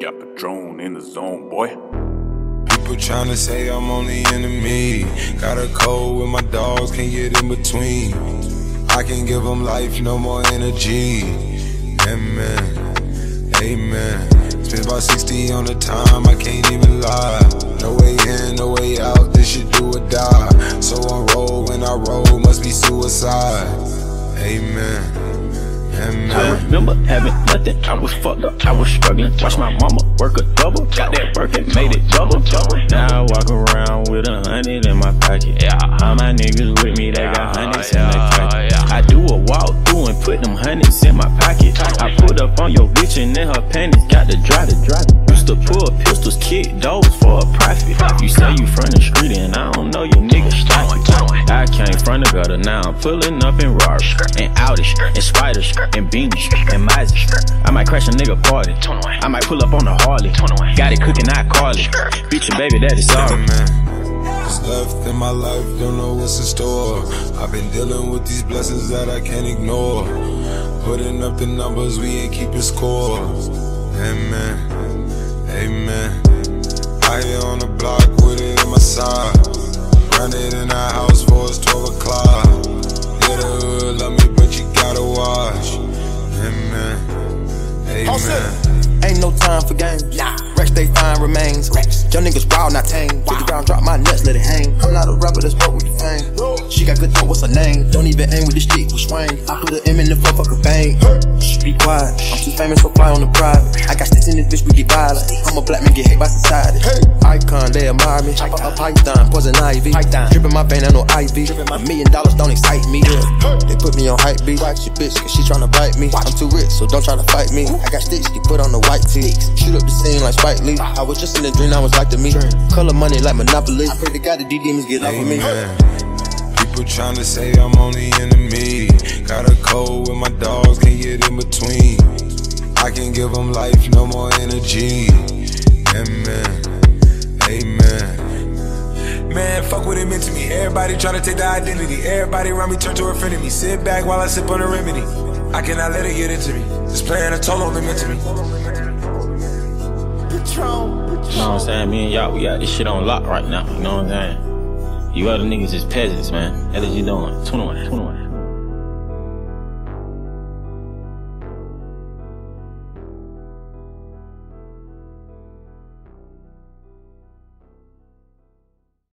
got Patron in the zone, boy. People tryna say I'm on the enemy. Got a code with my dogs, can't get in between. I can give them life, no more energy. Amen. Amen. Spent about 60 on the time, I can't even lie. No way in, no way out, this shit do or die. So I roll, when I roll, must be suicide. Amen. I remember having nothing, I was fucked up, I was struggling. Watch my mama work a double, got that work and made it double. double. Now I walk around with a hundred in my pocket. Yeah, all my niggas with me, they got hundreds in their pocket. Yeah. I do a walk through and put them hundreds in my pocket. I put up on your bitch and then her panties got the dry, the dry. Used to pull pistols, kick doors for a profit. You say you from the street and I don't know you niggas stop gutter, now I'm pulling up in Rari and Audi and Spiders and beanies and Mazda. I might crash a nigga party. I might pull up on a Harley. Got it cooking, I call it. Beat your baby, that is sorry. What's left in my life, don't know what's in store. I've been dealing with these blessings that I can't ignore. Putting up the numbers, we ain't keeping score. Amen. Amen. I here on the block with it in my side. Run it in the house Find remains. Young niggas wild, not tame. To the ground, drop my nuts, let it hang. I'm not a rapper that's broke with the fame. She got good thought, what's her name? Don't even aim with the stick, with swing. I put an M in the fuck, fuck bang. Be quiet. I'm too famous for fly on the private. I got sticks in this bitch, we get violent. I'm a black man, get hate by society. Icon, they admire me. A python, poison ivy. Dripping my vein, I know IV. A million dollars don't excite me. They put me on hype beat. Watch your bitch, cause she tryna bite me. I'm too rich, so don't try to fight me. I got sticks, you put on the white tee. Shoot up the scene like Spike Lee. I was just in a dream, I was like to me. Color money like Monopoly. I pray to God that these demons get off of me. People tryna say I'm on the enemy. Got a code with my dogs, can't get in between. I can give them life, no more energy. What it meant to me. Everybody tryna take the identity. Everybody around me turn to a friend of me. Sit back while I sip on a remedy. I cannot let it get into me. This playing a toll on me mentally. You know what I'm saying? Me and y'all, we got this shit on lock right now. You know what I'm saying? You other niggas is peasants, man. That is you doing. 21, 21.